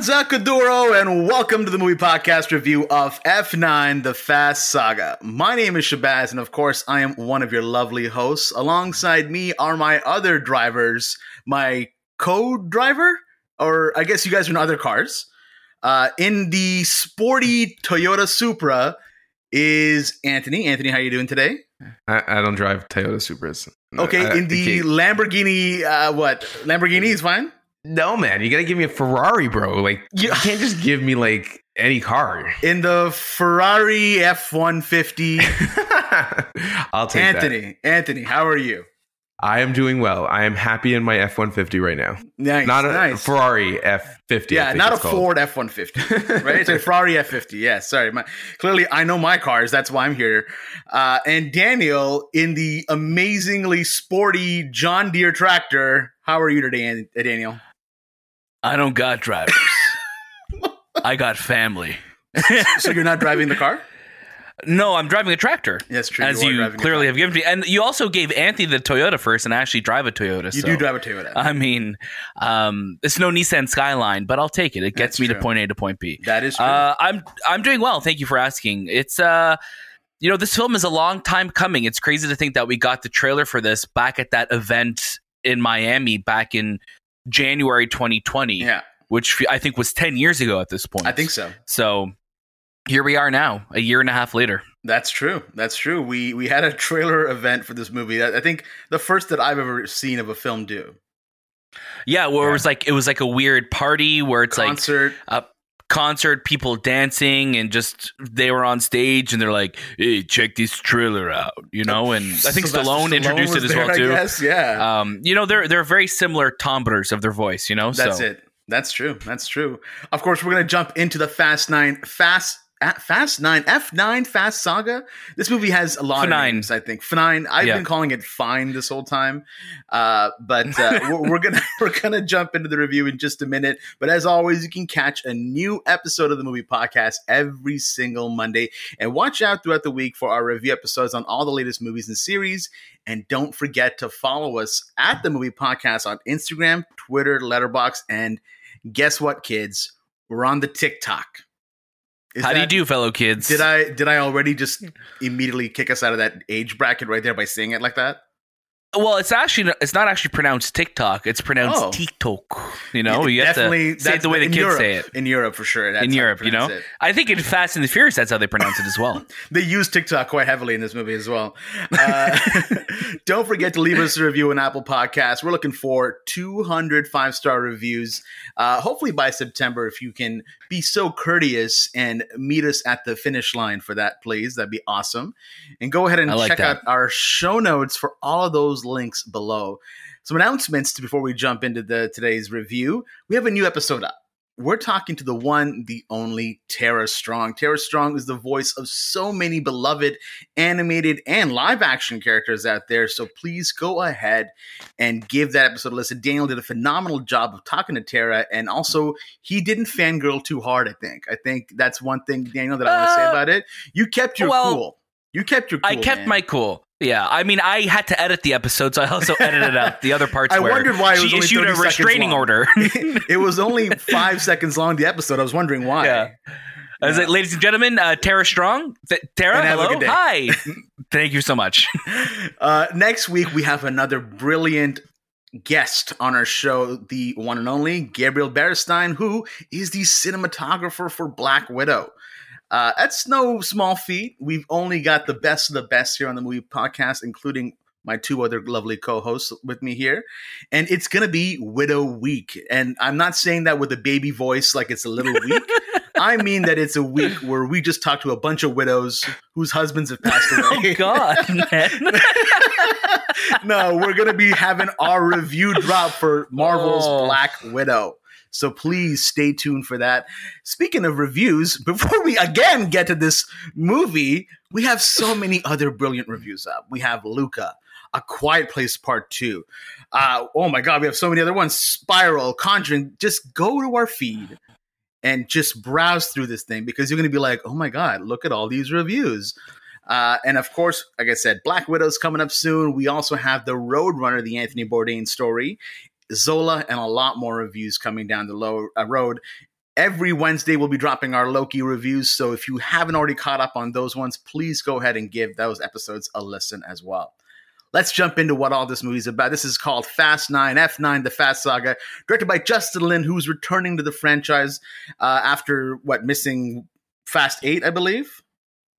Danza Kuduro, and welcome to the movie podcast review of F9 The Fast Saga. My name is Shahbaz, and of course, I am one of your lovely hosts. Alongside me are my other drivers, my co driver, or I guess you guys are in other cars. Uh, in the sporty Toyota Supra is Anthony. Anthony, how are you doing today? I, I don't drive Toyota Supras. Okay, I- in the okay. Lamborghini, uh, what? Lamborghini is fine? No man, you gotta give me a Ferrari, bro. Like you can't just give me like any car. In the Ferrari F 150. I'll take Anthony, Anthony, how are you? I am doing well. I am happy in my F one fifty right now. Nice, Not a nice. Ferrari F fifty. yeah, not a Ford F one fifty, right? It's a Ferrari F fifty. Yeah, sorry. My, clearly, I know my cars. That's why I'm here. Uh, and Daniel in the amazingly sporty John Deere tractor. How are you today, Daniel? I don't got drivers. I got family. So you're not driving the car? No, I'm driving a tractor. Yes, true. As are you, clearly have given me, and you also gave Anthony the Toyota first, and I actually drive a Toyota. You so. do drive a Toyota. I mean, um, it's no Nissan Skyline, but I'll take it. It gets That's me true. to point A to point B. that is true. Uh, I'm I'm doing well. Thank you for asking. It's uh, you know, this film is a long time coming. It's crazy to think that we got the trailer for this back at that event in Miami back in January 2020, yeah, which I think was 10 years ago at this point. I think so. So here we are now, a year and a half later. That's true. That's true. We we had a trailer event for this movie. I I think the first that I've ever seen of a film do. Yeah, where Yeah. it was like it was like a weird party where it's like Concert. Uh, concert, people dancing, and just they were on stage and they're like, "Hey, check this trailer out," you know. And I think Sylvester Stallone introduced was it as there, well I too. guess. Yeah. Um, you know, they're they're very similar timbres of their voice. You know, That's so. it. That's true. That's true. Of course, we're gonna jump into the Fast Nine, Fast, uh, Fast Nine, F Nine, Fast Saga. This movie has a lot F9. of names. I think F9. I've Yeah. been calling it Fine this whole time, uh, but uh, we're, we're gonna we're gonna jump into the review in just a minute. But as always, you can catch a new episode of the movie podcast every single Monday, and watch out throughout the week for our review episodes on all the latest movies and series. And don't forget to follow us at the movie podcast on Instagram, Twitter, Letterboxd, and guess what, kids? We're on the TikTok. Is How do you do, fellow kids? Did I did I already just immediately kick us out of that age bracket right there by saying it like that? Well, it's actually it's not actually pronounced TikTok. It's pronounced Oh. TikTok. You know, you have to say it the way the kids Europe, say it. in Europe for sure. That's In Europe, you know? it. I think in Fast and the Furious, that's how they pronounce it as well. They use TikTok quite heavily in this movie as well. Uh, don't forget to leave us a review on Apple Podcasts. We're looking for 200 five star reviews. Uh, hopefully by September, if you can be so courteous and meet us at the finish line for that, please, that'd be awesome. And go ahead and like check that. out our show notes for all of those links below. Some announcements before we jump into the today's review. We have a new episode up we're talking to the one, the only Tara Strong. Tara Strong is the voice of so many beloved animated and live action characters out there. So please go ahead and give that episode a listen. Daniel did a phenomenal job of talking to Tara, and also he didn't fangirl too hard. I think. I think that's one thing, Daniel, that I want to say Uh, about it. You kept your well, cool. You kept your. cool, I kept man. my cool. Yeah, I mean, I had to edit the episode, so I also edited out the other parts. I wondered why it was she issued 30 a restraining order. it was only five seconds long. The episode. I was wondering why. Yeah. I was Yeah. like, ladies and gentlemen, uh, Tara Strong. Th- Tara, And have a hello, hi. Thank you so much. Uh, next week, we have another brilliant guest on our show, the one and only Gabriel Beristain, who is the cinematographer for Black Widow. Uh, that's no small feat. We've only got the best of the best here on the movie podcast, including my two other lovely co-hosts with me here. And it's going to be Widow Week. And I'm not saying that with a baby voice like it's a little weak. I mean that it's a week where we just talk to a bunch of widows whose husbands have passed away. Oh God, man. no, we're gonna be having our review drop for Marvel's Oh. Black Widow. So please stay tuned for that. Speaking of reviews, before we again get to this movie, we have so many other brilliant reviews up. We have Luca, A Quiet Place Part 2. Uh, oh my God, we have so many other ones. Spiral, Conjuring. Just go to our feed and just browse through this thing because you're going to be like, oh my God, look at all these reviews. Uh, and of course, like I said, Black Widow's coming up soon. We also have The Roadrunner, the Anthony Bourdain story, Zola, and a lot more reviews coming down the low, uh, road. Every Wednesday, we'll be dropping our Loki reviews. So if you haven't already caught up on those ones, please go ahead and give those episodes a listen as well. Let's jump into what all this movie's about. This is called Fast Nine, F9, The Fast Saga, directed by Justin Lin, who's returning to the franchise uh, after what missing Fast Eight, I believe.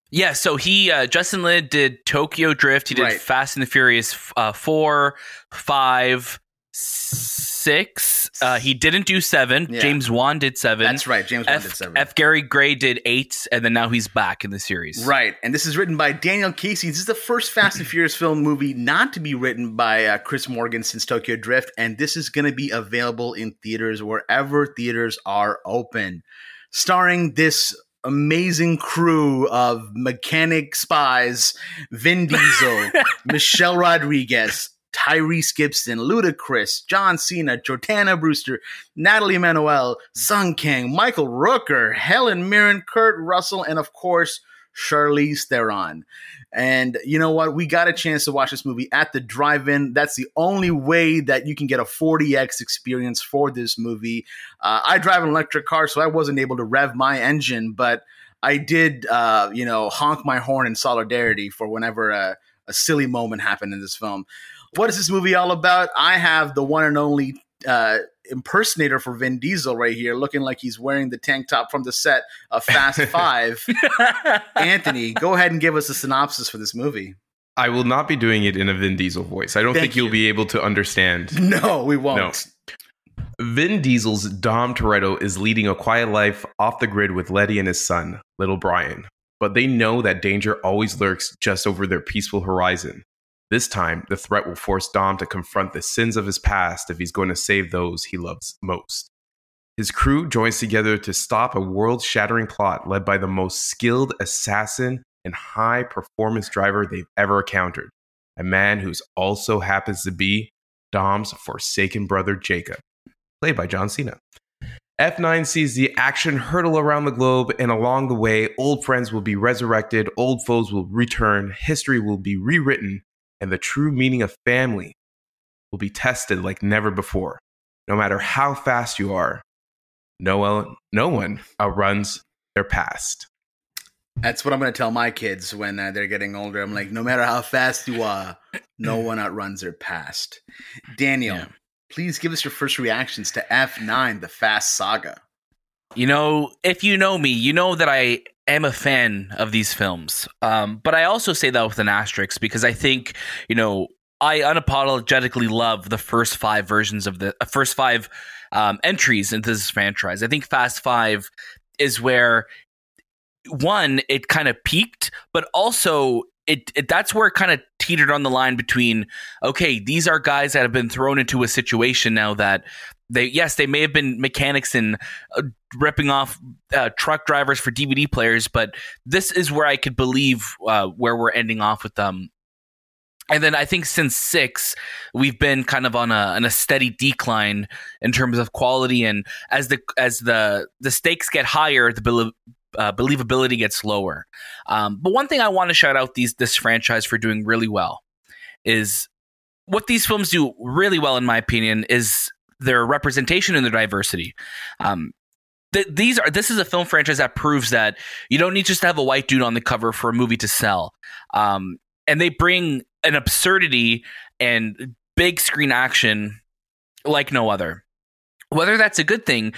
Yeah, so he uh, Justin Lin did Tokyo Drift. He did Right. Fast and the Furious uh, four, five, six. Uh, he didn't do seven. Yeah. James Wan did seven. That's right. James Wan did seven. F. Gary Gray did eight, and then now he's back in the series. Right, and this is written by Daniel Casey. This is the first Fast and Furious film movie not to be written by uh, Chris Morgan since Tokyo Drift, and this is going to be available in theaters wherever theaters are open. Starring this amazing crew of mechanic spies Vin Diesel, Michelle Rodriguez, Tyrese Gibson, Ludacris, John Cena, Jordana Brewster, Nathalie Emmanuel, Sung Kang, Michael Rooker, Helen Mirren, Kurt Russell, and of course, Charlize Theron. And you know what? We got a chance to watch this movie at the drive in. That's the only way that you can get a 4DX experience for this movie. Uh, I drive an electric car, so I wasn't able to rev my engine, but I did, uh, you know, honk my horn in solidarity for whenever a, a silly moment happened in this film. What is this movie all about? I have the one and only uh, impersonator for Vin Diesel right here, looking like he's wearing the tank top from the set of Fast Five. Anthony, go ahead and give us a synopsis for this movie. I will not be doing it in a Vin Diesel voice. I don't Thank think you'll you. be able to understand. No, we won't. Vin Diesel's Dom Toretto is leading a quiet life off the grid with Letty and his son, little Brian. But they know that danger always lurks just over their peaceful horizon. This time, the threat will force Dom to confront the sins of his past if he's going to save those he loves most. His crew joins together to stop a world shattering plot led by the most skilled assassin and high performance driver they've ever encountered, a man who's also happens to be Dom's forsaken brother Jacob, played by John Cena. F9 sees the action hurtle around the globe, and along the way, old friends will be resurrected, old foes will return, history will be rewritten, and the true meaning of family will be tested like never before. No matter how fast you are, no one, no one outruns their past. That's what I'm going to tell my kids when uh, they're getting older. I'm like, no matter how fast you are, no one outruns their past. Daniel, Yeah. please give us your first reactions to F9, the Fast Saga. You know, if you know me, you know that I am a fan of these films. Um, but I also say that with an asterisk because I think, you know, I unapologetically love the first five versions of the uh, first five um, entries into this franchise. I think Fast Five is where one it kind of peaked, but also it, it that's where it kind of teetered on the line between okay, these are guys that have been thrown into a situation now that they yes they may have been mechanics and uh, ripping off uh, truck drivers for DVD players, but this is where I could believe uh, where we're ending off with them. And then I think since six, we've been kind of on a on a steady decline in terms of quality, and as the as the the stakes get higher, the uh, believability gets lower. Um, but one thing I want to shout out these this franchise for doing really well is what these films do really well, in my opinion, is their representation and their diversity. Um, th- these are this is a film franchise that proves that you don't need just to have a white dude on the cover for a movie to sell. Um, and they bring an absurdity and big screen action like no other. Whether that's a good thing,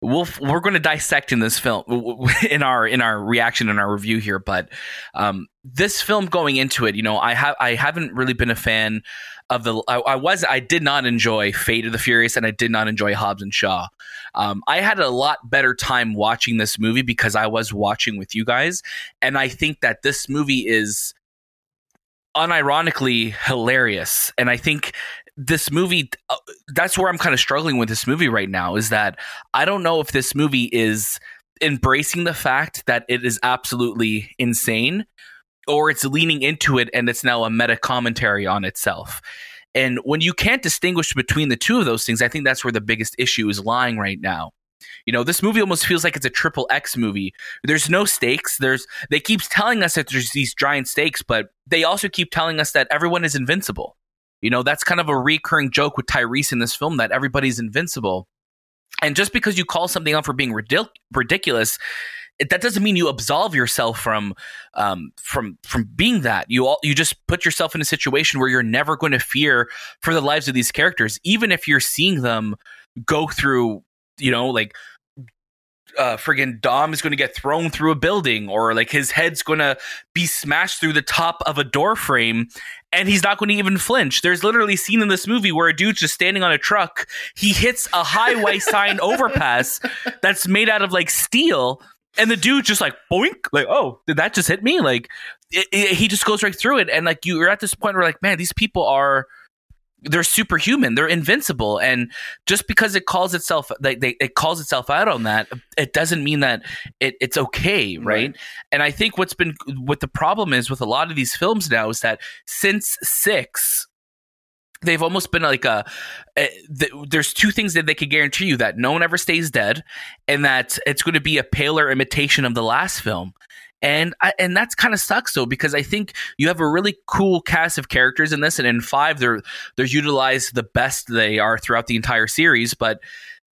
we'll we're going to dissect in this film in our in our reaction and our review here. But um, this film going into it, you know, I have I haven't really been a fan of the. I, I was I did not enjoy Fate of the Furious, and I did not enjoy Hobbs and Shaw. Um, I had a lot better time watching this movie because I was watching with you guys, and I think that this movie is unironically hilarious. And I think this movie, uh, that's where I'm kind of struggling with this movie right now, is that I don't know if this movie is embracing the fact that it is absolutely insane or it's leaning into it and it's now a meta commentary on itself. And when you can't distinguish between the two of those things, I think that's where the biggest issue is lying right now. You know, this movie almost feels like it's a triple X movie. There's no stakes. There's they keep telling us that there's these giant stakes, but they also keep telling us that everyone is invincible. You know, that's kind of a recurring joke with Tyrese in this film that everybody's invincible. And just because you call something out for being ridic- ridiculous, it, that doesn't mean you absolve yourself from um, from from being that. You all you just put yourself in a situation where you're never going to fear for the lives of these characters, even if you're seeing them go through, you know, like uh, friggin' Dom is going to get thrown through a building, or like his head's going to be smashed through the top of a door frame, and he's not going to even flinch. There's literally a scene in this movie where a dude's just standing on a truck. He hits a highway sign overpass that's made out of like steel, and the dude just like boink, like oh, did that just hit me? Like it, it, he just goes right through it, and like you're at this point where like man, these people are they're superhuman they're invincible and just because it calls itself like they, it calls itself out on that it doesn't mean that it, it's okay right? right? and i think what's been what the problem is with a lot of these films now is that since six they've almost been like a, a th- there's two things that they could guarantee you that no one ever stays dead and that it's going to be a paler imitation of the last film and I, and that's kind of sucks though because I think you have a really cool cast of characters in this, and in five they're they're utilized the best they are throughout the entire series, but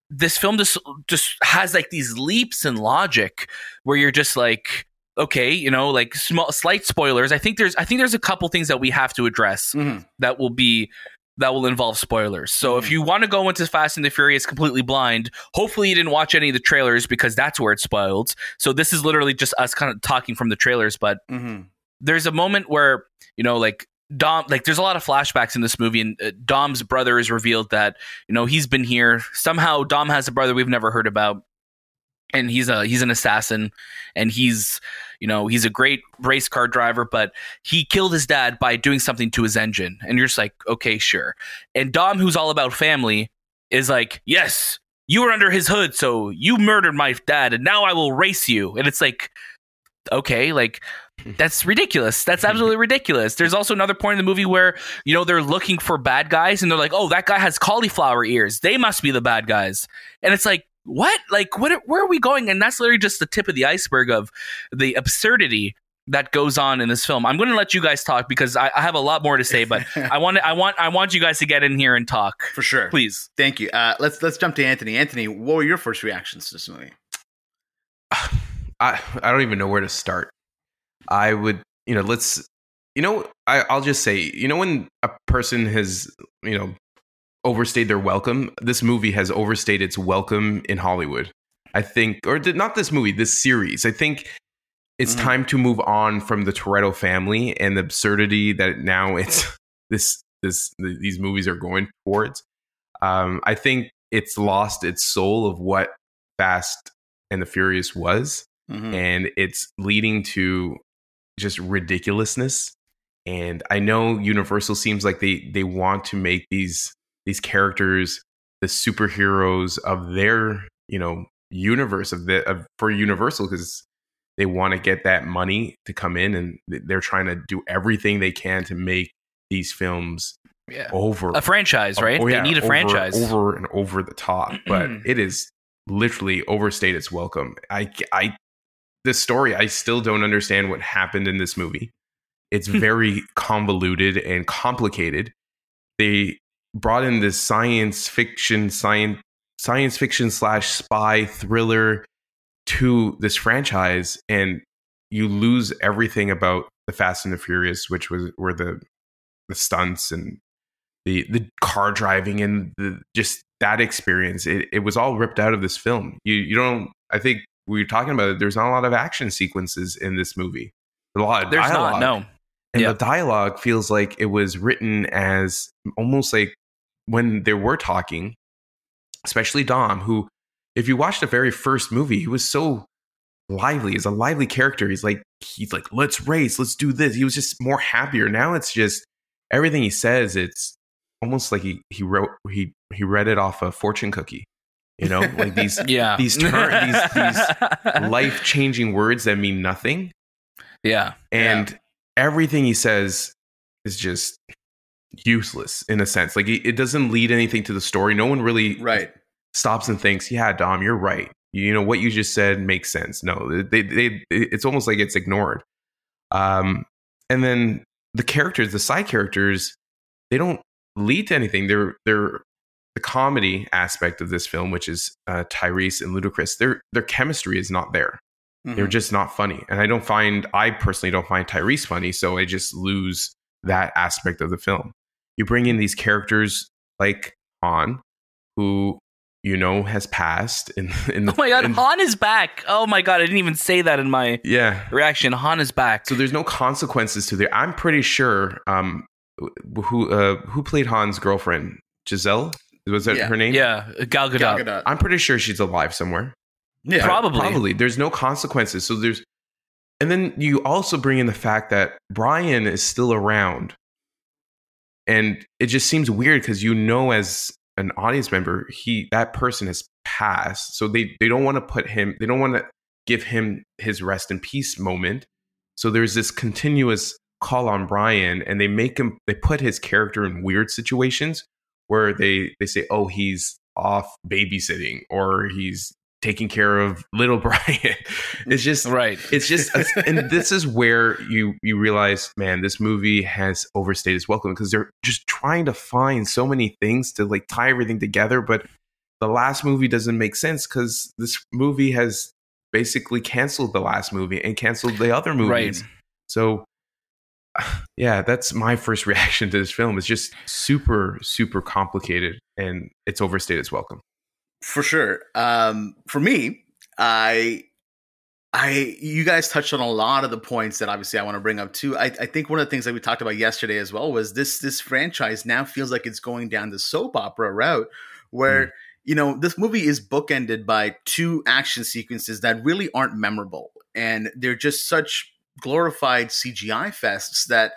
this film just just has like these leaps in logic where you're just like okay you know like small slight spoilers i think there's i think there's a couple things that we have to address mm-hmm. that will be that will involve spoilers. So mm-hmm. if you want to go into Fast and the Furious completely blind, hopefully you didn't watch any of the trailers because that's where it's spoiled. So this is literally just us kind of talking from the trailers, but mm-hmm. there's a moment where, you know, like Dom, like there's a lot of flashbacks in this movie, and uh, Dom's brother is revealed that you know he's been here. Somehow, Dom has a brother we've never heard about, and he's a he's an assassin, and he's you know, he's a great race car driver, but he killed his dad by doing something to his engine. And you're just like, okay, sure. And Dom, who's all about family, is like, yes, you were under his hood, so you murdered my dad, and now I will race you. And it's like, okay, like that's ridiculous. That's absolutely ridiculous. There's also another point in the movie where, you know, they're looking for bad guys and they're like, oh, that guy has cauliflower ears. They must be the bad guys. And it's like, what? Like, what? Where are we going? And that's literally just the tip of the iceberg of the absurdity that goes on in this film. I'm going to let you guys talk because I, I have a lot more to say, but I want I want I want you guys to get in here and talk for sure. Please, thank you. Uh, let's let's jump to Anthony. Anthony, what were your first reactions to this movie? I I don't even know where to start. I would you know let's you know I, I'll just say you know when a person has you know overstayed their welcome. This movie has overstayed its welcome in Hollywood. I think, or not this movie, this series. I think it's mm-hmm. time to move on from the Toretto family and the absurdity that now it's this this these movies are going towards. Um, I think it's lost its soul of what Fast and the Furious was, mm-hmm. and it's leading to just ridiculousness. And I know Universal seems like they they want to make these these characters the superheroes of their you know universe of the of, for universal because they want to get that money to come in and they're trying to do everything they can to make these films yeah. over a franchise oh, right? Oh, yeah, they need a over, franchise. over and over the top but mm-hmm. it is literally overstayed its welcome. I i this story i still don't understand what happened in this movie. It's hmm. very convoluted and complicated. They brought in this science fiction science science fiction slash spy thriller to this franchise and you lose everything about the fast and the furious which was were the the stunts and the the car driving and the just that experience. It, it was all ripped out of this film. You you don't i think we were talking about it there's not a lot of action sequences in this movie. A lot of there's dialogue. not no and the dialogue feels like it was written as almost like when they were talking, especially Dom, who, if you watch the very first movie, he was so lively. He's a lively character. He's like, he's like, let's race, let's do this. He was just more happier. Now it's just everything he says. It's almost like he he wrote he he read it off a fortune cookie. You know, like these yeah these turn these, these life changing words that mean nothing. Yeah, and yeah. Everything he says is just useless in a sense. Like it, doesn't lead anything to the story. No one really right stops and thinks, "Yeah, Dom, you're right. You know what you just said makes sense." No, they they it's almost like it's ignored. Um, and then the characters, the side characters, they don't lead to anything. They're they're the comedy aspect of this film, which is uh, Tyrese and Ludacris, their their chemistry is not there. They're Mhm. just not funny, and I don't find I personally don't find Tyrese funny, so I just lose that aspect of the film. You bring in these characters like Han, who you know has passed in in the Oh my god, in- Han is back. Oh my god, I didn't even say that in my yeah. reaction. Han is back. So there's no consequences to there. I'm pretty sure um who uh who played Han's girlfriend? Giselle? Was that Yeah. her name? yeah, Gal Gadot. Gal Gadot. I'm pretty sure she's alive somewhere. Yeah. Probably. Probably. There's no consequences. So there's and then you also bring in the fact that Brian is still around. And it just seems weird because you know as an audience member, he that person has passed. So they they don't want to put him they don't want to give him his rest in peace moment. So there's this continuous call on Brian and they make him they put his character in weird situations where they they say, "Oh, he's off babysitting or he's taking care of little Brian." It's just Right. it's just and this is where you you realize man this movie has overstayed its welcome because they're just trying to find so many things to like tie everything together but the last movie doesn't make sense because this movie has basically canceled the last movie and canceled the other movies Right. so yeah that's my first reaction to this film it's just super super complicated and it's overstayed its welcome for sure. Um, for me, I, I, you guys touched on a lot of the points that obviously I want to bring up too. I, I think one of the things that we talked about yesterday as well was this this franchise now feels like it's going down the soap opera route, where you know this movie is bookended by two action sequences that really aren't memorable, and they're just such glorified CGI fests that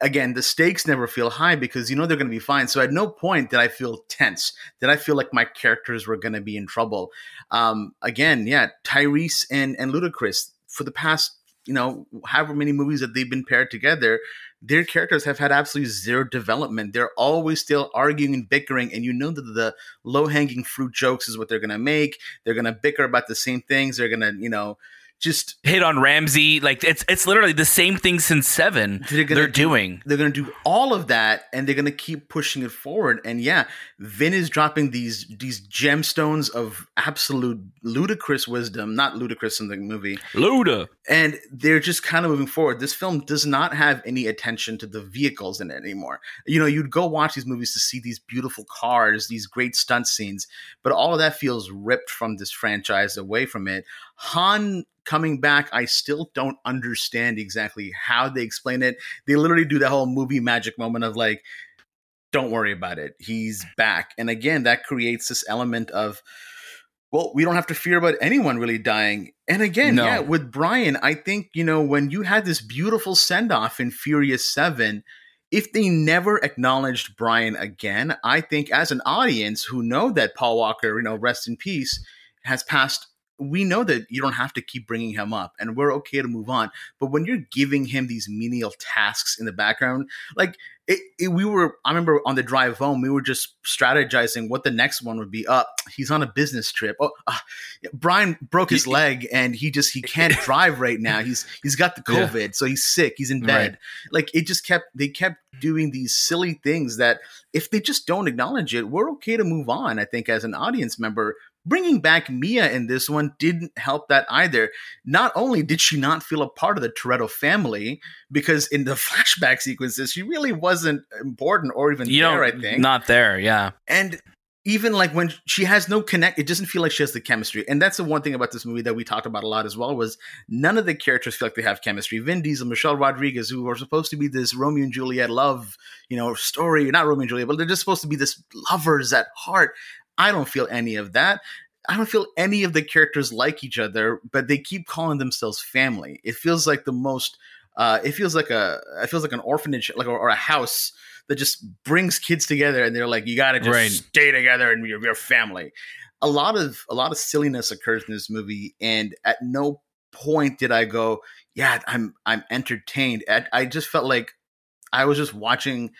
again, the stakes never feel high because you know they're going to be fine. So at no point did I feel tense. Did I feel like my characters were going to be in trouble? Um, again, yeah, Tyrese and and Ludacris for the past you know however many movies that they've been paired together. Their characters have had absolutely zero development. They're always still arguing and bickering, and you know that the low hanging fruit jokes is what they're gonna make. They're gonna bicker about the same things. They're gonna, you know, just Hit on Ramsey. Like it's it's literally the same thing since seven. They're gonna They're do- doing. they're going to do all of that and they're going to keep pushing it forward and yeah vin is dropping these these gemstones of absolute ludicrous wisdom not ludicrous in the movie Luda. and they're just kind of moving forward this film does not have any attention to the vehicles in it anymore you know you'd go watch these movies to see these beautiful cars these great stunt scenes but all of that feels ripped from this franchise away from it han coming back i still don't understand exactly how they explain it. They literally do that whole movie magic moment of like don't worry about it. He's back. And again that creates this element of well we don't have to fear about anyone really dying. And again No. yeah with brian i think you know when you had this beautiful send off in furious 7 if they never acknowledged brian again i think as an audience who know that paul walker you know rest in peace has passed we know that you don't have to keep bringing him up and we're okay to move on but when you're giving him these menial tasks in the background like it, it, we were i remember on the drive home we were just strategizing what the next one would be. Up he's on a business trip. Oh uh, brian broke his leg and he just he can't drive right now. He's he's got the Yeah. covid so he's sick. He's in bed. Right. like it just kept they kept doing these silly things that if they just don't acknowledge it we're okay to move on i think as an audience member bringing back Mia in this one didn't help that either. Not only did she not feel a part of the Toretto family, because in the flashback sequences, she really wasn't important or even You there, I think. not there. Yeah. and even like when she has no connect, it doesn't feel like she has the chemistry. And that's the one thing about this movie that we talked about a lot as well was none of the characters feel like they have chemistry. Vin Diesel, Michelle Rodriguez, who are supposed to be this Romeo and Juliet love, you know, story, not Romeo and Juliet, but they're just supposed to be this lovers at heart. I don't feel any of that. I don't feel any of the characters like each other, but they keep calling themselves family. It feels like the most. Uh, it feels like a. It feels like an orphanage, like or, or a house that just brings kids together, and they're like, you got to just Right. stay together and you're, you're family. A lot of a lot of silliness occurs in this movie, and at no point did I go, yeah, I'm I'm entertained. I, I just felt like I was just watching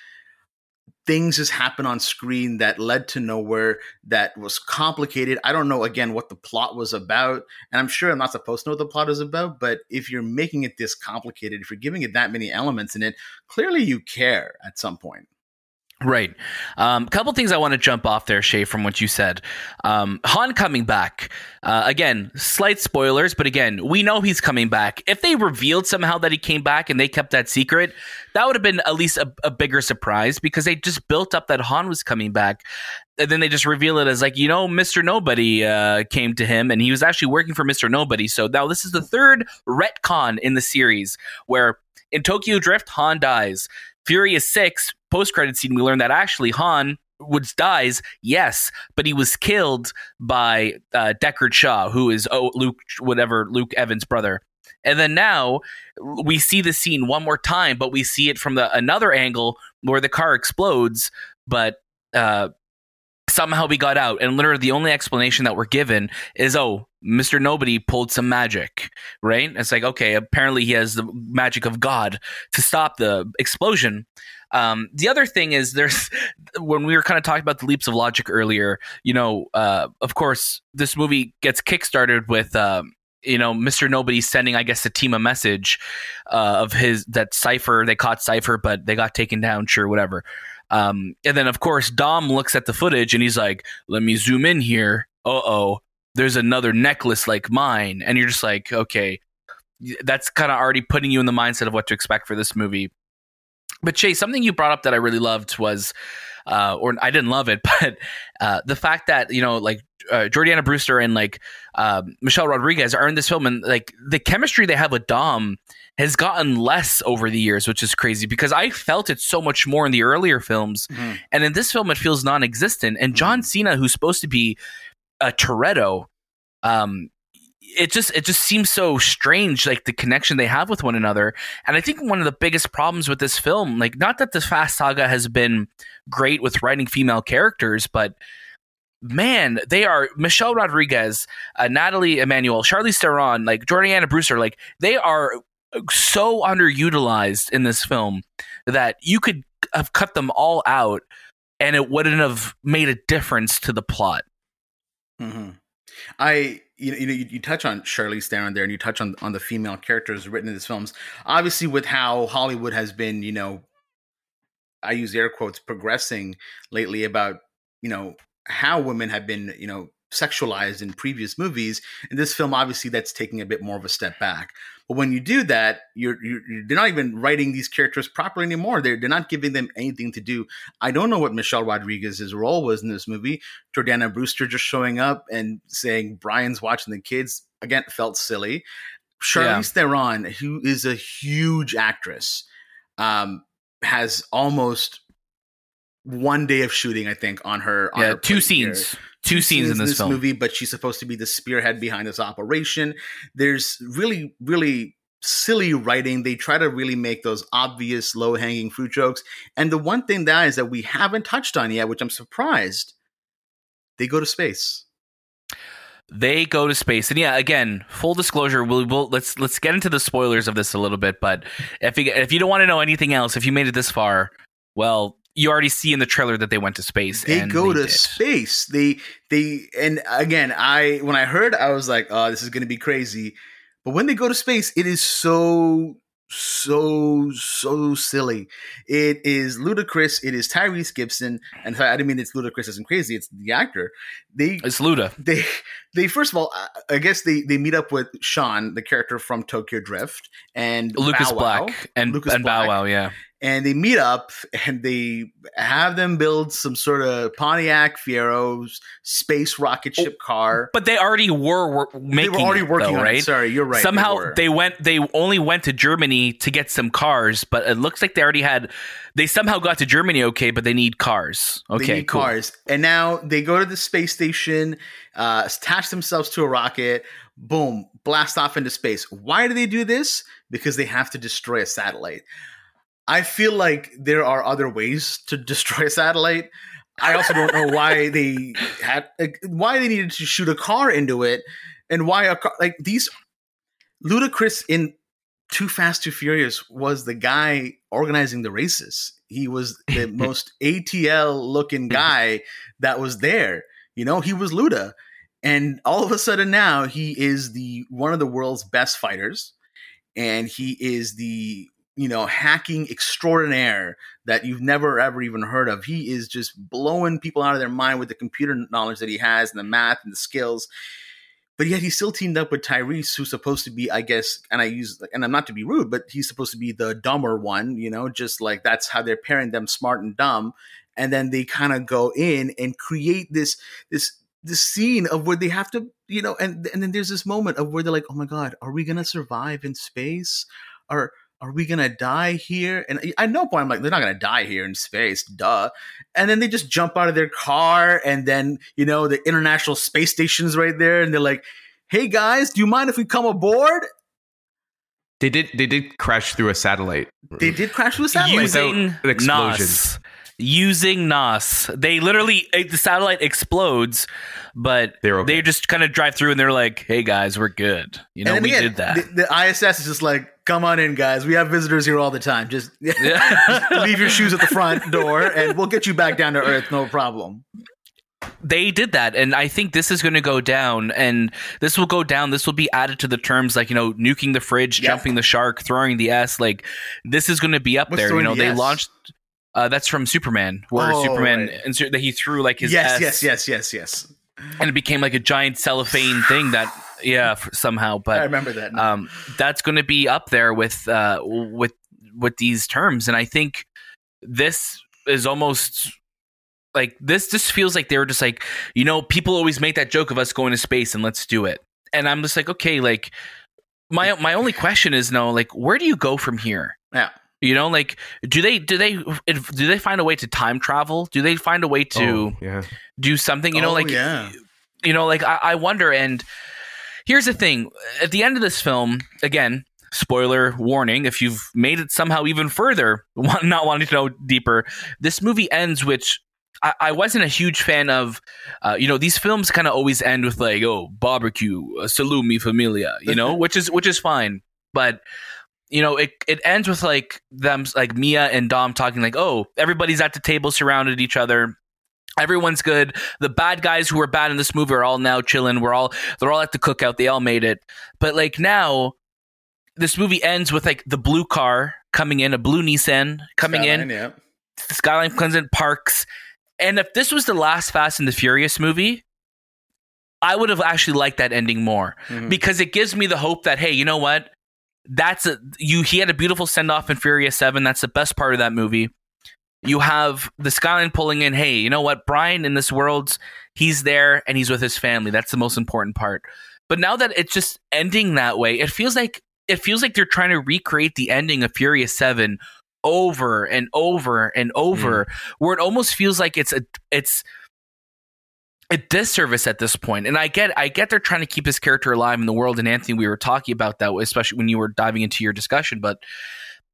things just happen on screen that led to nowhere that was complicated. I don't know again what the plot was about and i'm sure i'm not supposed to know what the plot is about but if you're making it this complicated if you're giving it that many elements in it clearly you care at some point Right. A um, couple things I want to jump off there, Shay, from what you said. Um, Han coming back. Uh, again, slight spoilers, but again, we know he's coming back. If they revealed somehow that he came back and they kept that secret, that would have been at least a, a bigger surprise because they just built up that Han was coming back. And then they just reveal it as like, you know, Mr. Nobody uh, came to him and he was actually working for Mr. Nobody. So now this is the third retcon in the series where in Tokyo Drift, Han dies. Furious 6 post credit scene, we learn that actually Han Woods dies, yes, but he was killed by uh, Deckard Shaw, who is oh, Luke, whatever Luke Evans' brother. And then now we see the scene one more time, but we see it from the another angle where the car explodes, but uh, somehow we got out. And literally, the only explanation that we're given is, "Oh, Mister Nobody pulled some magic." Right? It's like, okay, apparently he has the magic of God to stop the explosion. Um, the other thing is there's when we were kind of talking about the leaps of logic earlier, you know, uh, of course, this movie gets kickstarted with. Uh, you know, Mr. Nobody sending, I guess, the team a message uh, of his that Cypher. They caught Cypher, but they got taken down. Sure, whatever. Um, and then, of course, Dom looks at the footage and he's like, "Let me zoom in here. Uh oh, there's another necklace like mine." And you're just like, "Okay, that's kind of already putting you in the mindset of what to expect for this movie." But Chase, something you brought up that I really loved was, uh, or I didn't love it, but uh, the fact that you know, like uh, Jordana Brewster and like uh, Michelle Rodriguez are in this film, and like the chemistry they have with Dom has gotten less over the years, which is crazy because I felt it so much more in the earlier films, mm-hmm. and in this film it feels non-existent. And John mm-hmm. Cena, who's supposed to be a Toretto, um, it just it just seems so strange like the connection they have with one another and i think one of the biggest problems with this film like not that the fast saga has been great with writing female characters but man they are michelle rodriguez uh, nathalie emmanuel charlize theron like jordana brewster like they are so underutilized in this film that you could have cut them all out and it wouldn't have made a difference to the plot mm-hmm. i you know, you, know, you, you touch on Charlize Theron there, and you touch on on the female characters written in these films. Obviously, with how Hollywood has been, you know, I use air quotes, progressing lately about you know how women have been, you know, sexualized in previous movies. In this film, obviously, that's taking a bit more of a step back. But when you do that, you're, you're, they're not even writing these characters properly anymore. They're they're not giving them anything to do. I don't know what Michelle Rodriguez's role was in this movie. Jordana Brewster just showing up and saying Brian's watching the kids again felt silly. Charlize yeah. Theron, who is a huge actress, um, has almost one day of shooting, I think, on her. On yeah, her two scenes. Here two scenes, in this, this movie, but she's supposed to be the spearhead behind this operation. There's really, really silly writing. They try to really make those obvious low hanging fruit jokes. And the one thing that is that we haven't touched on yet, which I'm surprised, they go to space. They go to space, and yeah, again, full disclosure. We'll, we'll let's let's get into the spoilers of this a little bit. But if you, if you don't want to know anything else, if you made it this far, well, you already see in the trailer that they went to space. They go they to did. space. They they and again, I when I heard, I was like, oh, this is going to be crazy. But when they go to space, it is so so so silly. It is ludicrous. It is Tyrese Gibson, and I didn't mean it's ludicrous as in crazy. It's the actor. They it's Luda. They they first of all, I guess they they meet up with Sean, the character from Tokyo Drift, and Lucas Bow Black and Lucas and Black. Bow Wow, yeah and they meet up and they have them build some sort of Pontiac Fiero's space rocket ship car. But they already were, were making. They were already it, working though, right? It. Sorry, you're right. Somehow they, they, went. They only went to Germany to get some cars, but it looks like they already had. They somehow got to Germany okay, but they need cars. Okay, they need cool. cars, and now they go to the space station, uh, attach themselves to a rocket. Boom! Blast off into space. Why do they do this? Because they have to destroy a satellite. I feel like there are other ways to destroy a satellite. I also don't know why they had why they needed to shoot a car into it, and why a car like these ludicrous in Too Fast Too Furious was the guy organizing the races. He was the most ATL looking guy that was there. You know, he was Luda, and all of a sudden now he is the one of the world's best fighters, and he is the you know, hacking extraordinaire that you've never ever even heard of. He is just blowing people out of their mind with the computer knowledge that he has and the math and the skills. But yet he still teamed up with Tyrese, who's supposed to be, I guess, and I use, and I'm not to be rude, but he's supposed to be the dumber one, you know, just like that's how they're pairing them smart and dumb. And then they kind of go in and create this, this, this scene of where they have to, you know, and and then there's this moment of where they're like, oh my god, are we gonna survive in space? Are are we gonna die here? And eh, I know point I'm like, they're not gonna die here in space, duh. And then they just jump out of their car, and then you know the International Space Station's right there, and they're like, "Hey guys, do you mind if we come aboard?" They did. They did crash through a satellite. They did crash through a satellite. Using an explosion. NOS. Using NOS. They literally, the satellite explodes, but They're okay. they just kind of drive through and they're like, hey guys, we're good. You know, we again, did that. The, the ISS is just like, "Come on in, guys. We have visitors here all the time. Just, just leave your shoes at the front door, and we'll get you back down to Earth, no problem." they did that and i think this is going to go down and this will go down this will be added to the terms like you know nuking the fridge Yep. jumping the shark throwing the s like this is going to be up What's there you know the they S? launched uh, that's from superman where Oh, superman right. insert that he threw like his yes, S, yes, yes, yes, yes. and it became like a giant cellophane thing that yeah f- somehow I remember that. now. um, that's going to be up there with uh, with with these terms, and I think this is almost like this. Just feels like they were just like you know people always make that joke of us going to space and let's do it, and I'm just like okay, like my my only question is no, like where do you go from here? yeah. You know, like do they do they do they find a way to time travel? Do they find a way to Oh, yeah. do something? You know, Oh, like yeah. you know like I, I wonder and here's the thing at the end of this film again spoiler warning if you've made it somehow even further not wanting to know deeper this movie ends which I, I wasn't a huge fan of, uh, you know, these films kind of always end with like, oh, barbecue, uh, salud mi familia, you know, which is which is fine, but you know, it it ends with like them like Mia and Dom talking like, oh, everybody's at the table surrounded each other. Everyone's good. The bad guys who were bad in this movie are all now chilling. We're all they're all at the cookout. They all made it. But like now, this movie ends with like the blue car coming in, a blue Nissan coming in. Skyline, Yeah. Skyline comes in, parks. And if this was the last Fast and the Furious movie, I would have actually liked that ending more Mhm. because it gives me the hope that hey, you know what? That's a you. He had a beautiful send off in Furious Seven. That's the best part of that movie. You have the skyline pulling in. Hey, you know what? Brian in this world, he's there and he's with his family. That's the most important part. But now that it's just ending that way, it feels like it feels like they're trying to recreate the ending of Furious Seven over and over and over, mm. where it almost feels like it's a it's a disservice at this point. And I get I get they're trying to keep his character alive in the world. And Anthony, we were talking about that, especially when you were diving into your discussion. But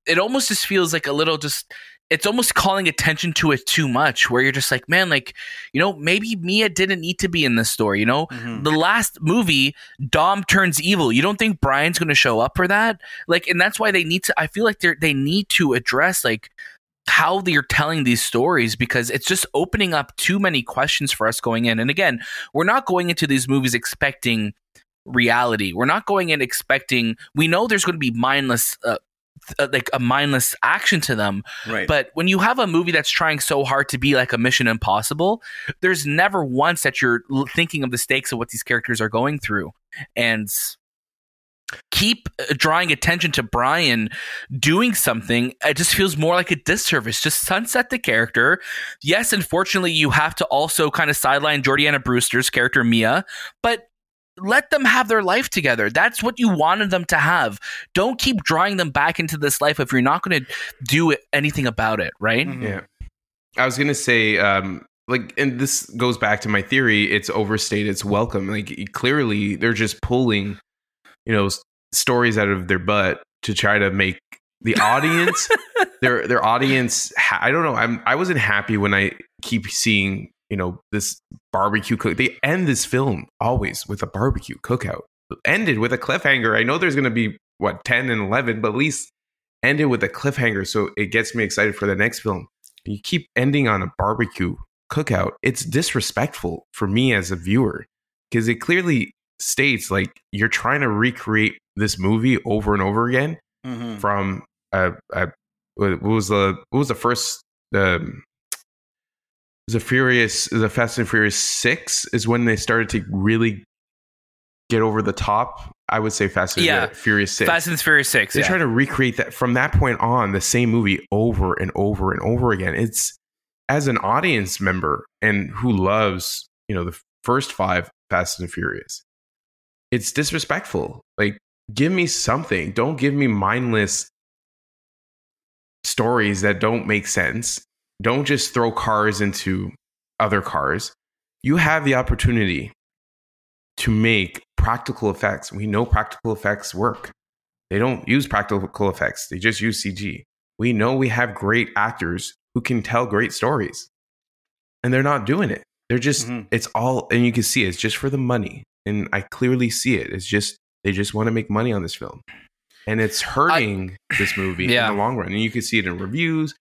it almost just feels like a little just it's almost calling attention to it too much where you're just like man like you know maybe mia didn't need to be in this story you know Mhm. the last movie dom turns evil you don't think brian's going to show up for that like and that's why they need to i feel like they're they need to address like how they're telling these stories because it's just opening up too many questions for us going in and again we're not going into these movies expecting reality we're not going in expecting we know there's going to be mindless uh, uh, like a mindless action to them Right. but when you have a movie that's trying so hard to be like a Mission Impossible, there's never once that you're thinking of the stakes of what these characters are going through. And keep uh, drawing attention to Brian doing something, it just feels more like a disservice. Just sunset the character. Yes, unfortunately, you have to also kind of sideline Jordana Brewster's character, Mia, but let them have their life together. That's what you wanted them to have. Don't keep drawing them back into this life if you're not going to do anything about it, right? Mhm. Yeah. I was gonna say, um, like, and this goes back to my theory. It's overstated its welcome. Like, clearly, they're just pulling, you know, stories out of their butt to try to make the audience, their their audience. Ha- I don't know. I'm I wasn't happy when I keep seeing, you know, this barbecue cook. They end this film always with a barbecue cookout. Ended with a cliffhanger. I know there's gonna be what ten and eleven, but at least ended with a cliffhanger, so it gets me excited for the next film you keep ending on a barbecue cookout, it's disrespectful for me as a viewer because it clearly states like you're trying to recreate this movie over and over again Mhm. from uh, uh, what was the what was the first um, the Furious the Fast and Furious six is when they started to really get over the top. I would say Fast and Yeah. Furious six. Fast and Furious Six. they yeah. try to recreate that from that point on the same movie over and over and over again. It's as an audience member and who loves you know the first five Fast and Furious. It's disrespectful. Like, give me something. Don't give me mindless stories that don't make sense. Don't just throw cars into other cars. You have the opportunity to make practical effects. We know practical effects work. They don't use practical effects, they just use CG. We know we have great actors who can tell great stories, and they're not doing it. They're just, Mhm. it's all, and you can see it's just for the money. And I clearly see it. It's just, they just want to make money on this film. And it's hurting this movie Yeah. in the long run. And you can see it in reviews.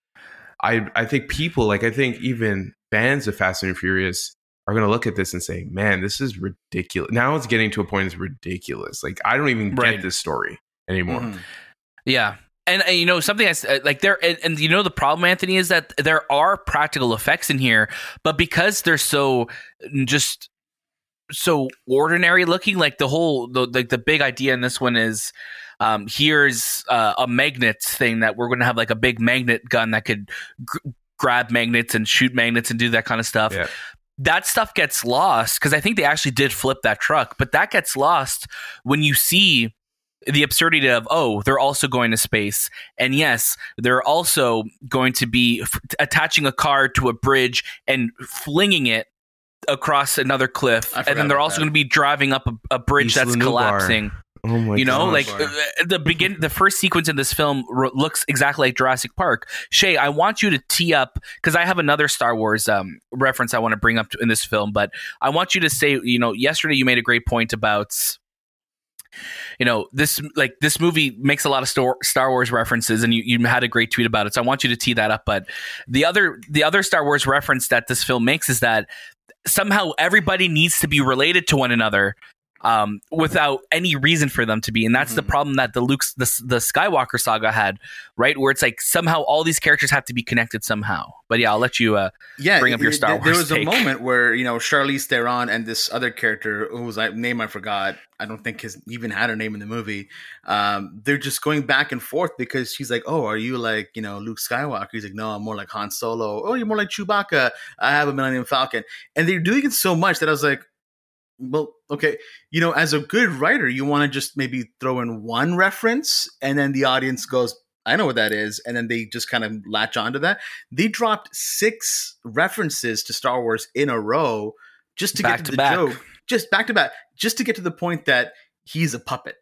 I, I think people, like, I think even fans of Fast and Furious are going to look at this and say, man, this is ridiculous. Now it's getting to a point that's ridiculous. Like, I don't even Right. get this story anymore. Mhm. Yeah. And, and you know something I uh, like there and, and you know the problem Anthony is that there are practical effects in here but because they're so just so ordinary looking like the whole the like the big idea in this one is um here's uh, a magnet thing that we're going to have like a big magnet gun that could gr- grab magnets and shoot magnets and do that kind of stuff Yeah. that stuff gets lost because I think they actually did flip that truck, but that gets lost when you see the absurdity of oh they're also going to space and yes they're also going to be f- attaching a car to a bridge and flinging it across another cliff and then they're also going to be driving up a, a bridge Isla that's Nublar. collapsing Oh my you know gosh. like uh, the begin the first sequence in this film ro- looks exactly like jurassic park shay i want you to tee up because i have another star wars um, reference i want to bring up to, in this film but i want you to say you know yesterday you made a great point about you know this like this movie makes a lot of Star, Star Wars references and you, you had a great tweet about it so I want you to tee that up but the other the other Star Wars reference that this film makes is that somehow everybody needs to be related to one another um, without any reason for them to be and that's the Mhm. problem that the Luke's the, the Skywalker saga had right where it's like somehow all these characters have to be connected somehow but yeah I'll let you uh, yeah, bring up your it- Star there- There Wars was a moment where you know Charlize Theron and this other character whose name I forgot. I don't think his even had a name in the movie. Um, they're just going back and forth because she's like, "Oh, are you like you know Luke Skywalker?" He's like, "No, I'm more like Han Solo." Oh, you're more like Chewbacca. I have a Millennium Falcon, and they're doing it so much that I was like, "Well, okay." You know, as a good writer, you want to just maybe throw in one reference, and then the audience goes. I know what that is, and then they just kind of latch onto that. They dropped six references to Star Wars in a row just to Back get to to, the back. joke, just back to back, just to get to the point that he's a puppet.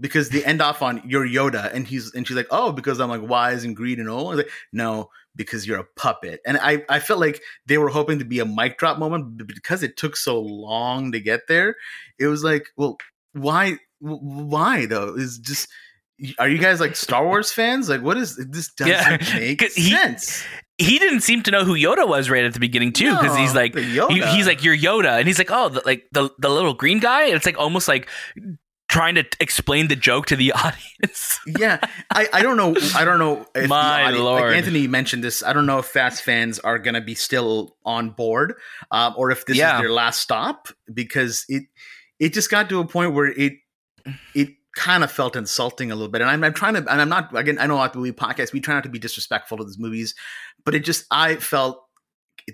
Because they end off on you're Yoda, and he's and she's like, oh, because I'm like wise and greed and old. I was like, no, because you're a puppet. And I I felt like they were hoping to be a mic drop moment, but because it took so long to get there, it was like, well, why why though? Is just are you guys like Star Wars fans? Like, what is this? Doesn't Yeah, make he- sense. he didn't seem to know who Yoda was right at the beginning too because he's like he, he's like you're Yoda and he's like oh the, like the the little green guy it's like almost like trying to t- explain the joke to the audience yeah, I, I don't know. I don't know if My audience- lord. like Anthony mentioned this. I don't know if Fast fans are gonna be still on board, um, or if this Yeah. is their last stop because it it just got to a point where it it kind of felt insulting a little bit. And I'm, I'm trying to, and I'm not again. I know a lot of movie podcasts. We try not to be disrespectful to these movies, but it just I felt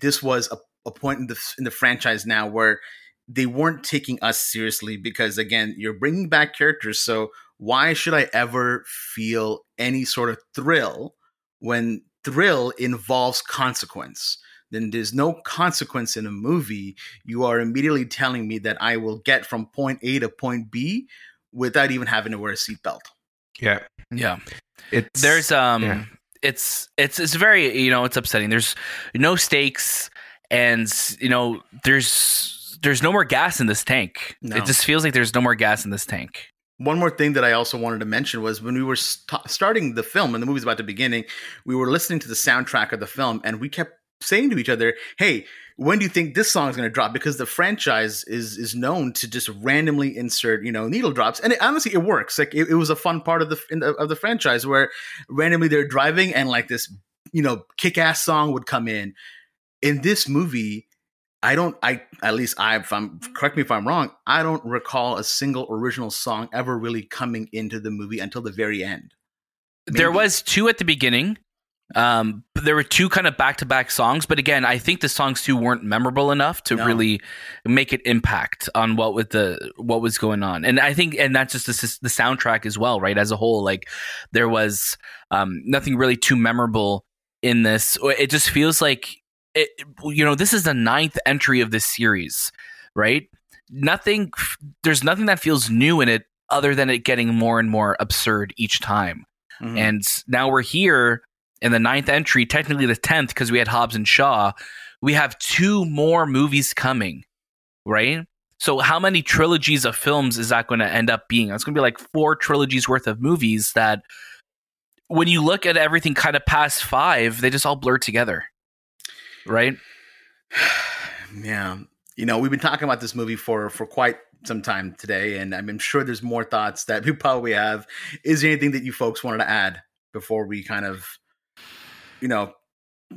this was a, a point in the in the franchise now where they weren't taking us seriously because again you're bringing back characters so why should i ever feel any sort of thrill when thrill involves consequence? Then there's no consequence in a movie. You are immediately telling me that i will get from point a to point b without even having to wear a seatbelt. Yeah, yeah. It's there's um yeah. it's it's it's very you know it's upsetting. There's no stakes and you know there's there's no more gas in this tank No. it just feels like there's no more gas in this tank One more thing that I also wanted to mention was when we were st- starting the film and the movie's about to beginning, we were listening to the soundtrack of the film and we kept saying to each other, "Hey, when do you think this song is going to drop?" Because the franchise is is known to just randomly insert, you know, needle drops, and it, honestly, it works. Like it, it, was a fun part of the, the of the franchise where randomly they're driving and like this, you know, kick ass song would come in. In this movie, I don't. I at least I. If I'm correct me if I'm wrong. I don't recall a single original song ever really coming into the movie until the very end. Maybe. There was two at the beginning. Um, there were two kind of back to back songs, but again, I think the songs too weren't memorable enough to no. really make it impact on what with the what was going on. And I think, and that's just the, the soundtrack as well, right? As a whole, like there was um, nothing really too memorable in this. It just feels like it, you know, this is the ninth entry of this series, right? Nothing, there's nothing that feels new in it other than it getting more and more absurd each time. Mm-hmm. And now we're here in the ninth entry, technically the tenth, because we had Hobbs and Shaw. We have two more movies coming, right? So how many trilogies of films is that going to end up being? It's going to be like four trilogies worth of movies that when you look at everything kind of past five, they just all blur together right? yeah. You know, we've been talking about this movie for for quite some time today, and I'm sure there's more thoughts that we probably have. Is there anything that you folks wanted to add before we kind of, you know,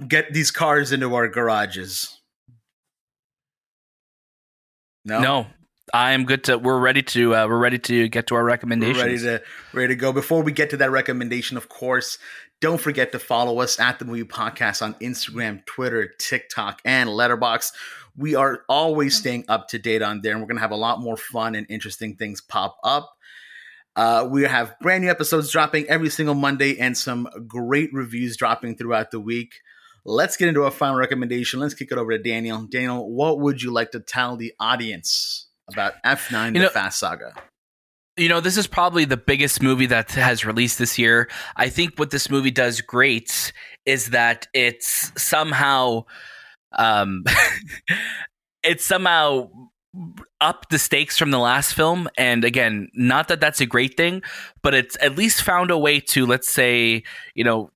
get these cars into our garages? No, no, I am good to. We're ready to. Uh, we're ready to get to our recommendations. We're ready to ready to go. Before we get to that recommendation, of course, don't forget to follow us at the Movie Podcast on Instagram, Twitter, TikTok, and Letterboxd. We are always staying up to date on there, and we're going to have a lot more fun and interesting things pop up. Uh, we have brand new episodes dropping every single Monday and some great reviews dropping throughout the week. Let's get into our final recommendation. Let's kick it over to Daniel. Daniel, what would you like to tell the audience about F9 you The Fast Saga? you know, this is probably the biggest movie that has released this year. I think what this movie does great is that it's somehow, um, it's somehow up the stakes from the last film. And again, not that that's a great thing, but it's at least found a way to, let's say, you know,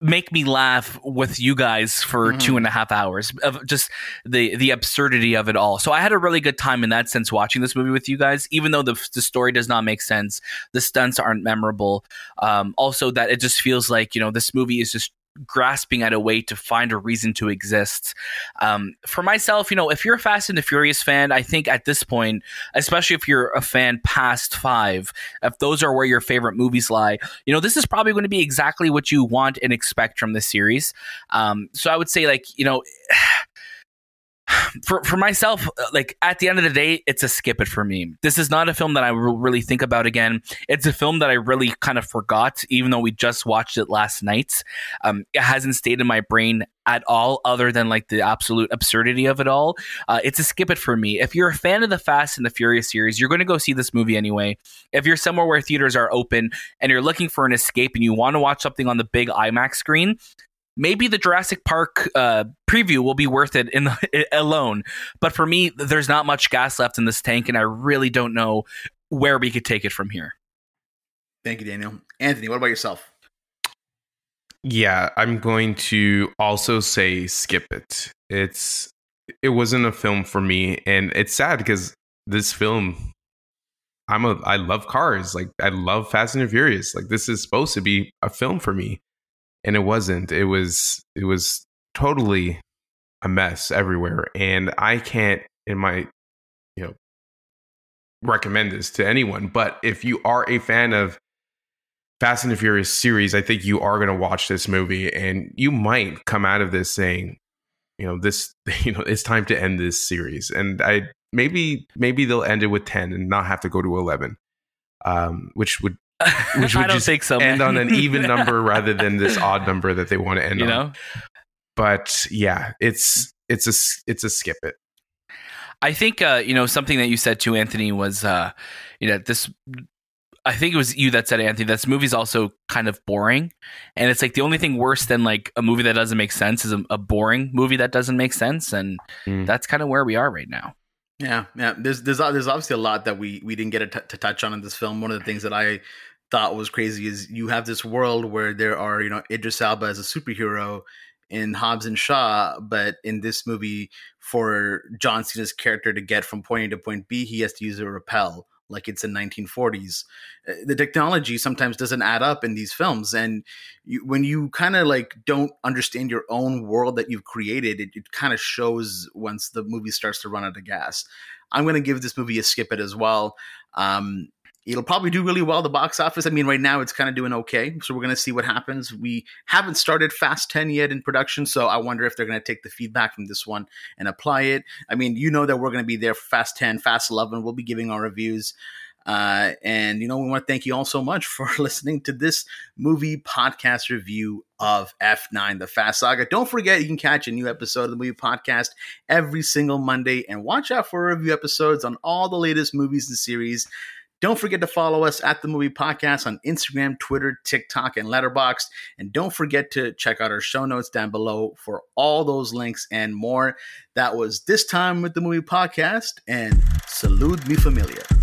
make me laugh with you guys for mm-hmm. two and a half hours of just the the absurdity of it all. So I had a really good time in that sense watching this movie with you guys, even though the the story does not make sense, the stunts aren't memorable. Um, also, that it just feels like you know this movie is just grasping at a way to find a reason to exist. Um, for myself, you know, if you're a Fast and the Furious fan, I think at this point, especially if you're a fan past five, if those are where your favorite movies lie, you know, this is probably going to be exactly what you want and expect from the series. Um, so I would say, like, you know, for for myself, uh, like at the end of the day, it's a skip it for me. This is not a film that I will really think about again. It's a film that I really kind of forgot, even though we just watched it last night. Um, it hasn't stayed in my brain at all, other than like the absolute absurdity of it all. Uh, it's a skip it for me. If you're a fan of the Fast and the Furious series, you're going to go see this movie anyway. If you're somewhere where theaters are open and you're looking for an escape and you want to watch something on the big IMAX screen, maybe the Jurassic Park uh, preview will be worth it in the, alone. But for me, there's not much gas left in this tank, and I really don't know where we could take it from here. Thank you, Daniel. Anthony, what about yourself? Yeah, I'm going to also say skip it. It's it wasn't a film for me, and it's sad because this film I'm a I love cars. Like I love Fast and Furious. Like this is supposed to be a film for me and it wasn't. It was it was totally a mess everywhere, and I can't in my you know recommend this to anyone. But if you are a fan of Fast and the Furious series, I think you are going to watch this movie, and you might come out of this saying, you know, this you know it's time to end this series, and I maybe maybe they'll end it with ten and not have to go to eleven. Um, which would which would I don't just think so, end on an even number rather than this odd number that they want to end you on. Know? But yeah, it's it's a it's a skip it. I think uh, you know something that you said to Anthony was uh, you know this. I think it was you that said Anthony. This movie's also kind of boring, and it's like the only thing worse than like a movie that doesn't make sense is a, a boring movie that doesn't make sense, and mm. that's kind of where we are right now. Yeah, yeah. There's there's there's obviously a lot that we we didn't get to touch on in this film. One of the things that I thought was crazy is you have this world where there are you know Idris Elba as a superhero in Hobbs and Shaw, but in this movie, for John Cena's character to get from point A to point B, he has to use a rappel like it's in 1940s. Uh, the technology sometimes doesn't add up in these films, and you, when you kind of like don't understand your own world that you've created, it, it kind of shows once the movie starts to run out of gas. I'm going to give this movie a skip it as well. Um, it'll probably do really well the box office. I mean, right now it's kind of doing okay, so we're going to see what happens. We haven't started Fast 10 yet in production, so I wonder if they're going to take the feedback from this one and apply it. I mean, you know that we're going to be there for Fast 10, Fast 11. We'll be giving our reviews. Uh, and you know, we want to thank you all so much for listening to this movie podcast review of F9, the Fast Saga. Don't forget, you can catch a new episode of the movie podcast every single Monday, and watch out for review episodes on all the latest movies and series. Don't forget to follow us at the Movie Podcast on Instagram, Twitter, TikTok, and Letterboxd. And don't forget to check out our show notes down below for all those links and more. That was this time with the Movie Podcast, and salud mi familia.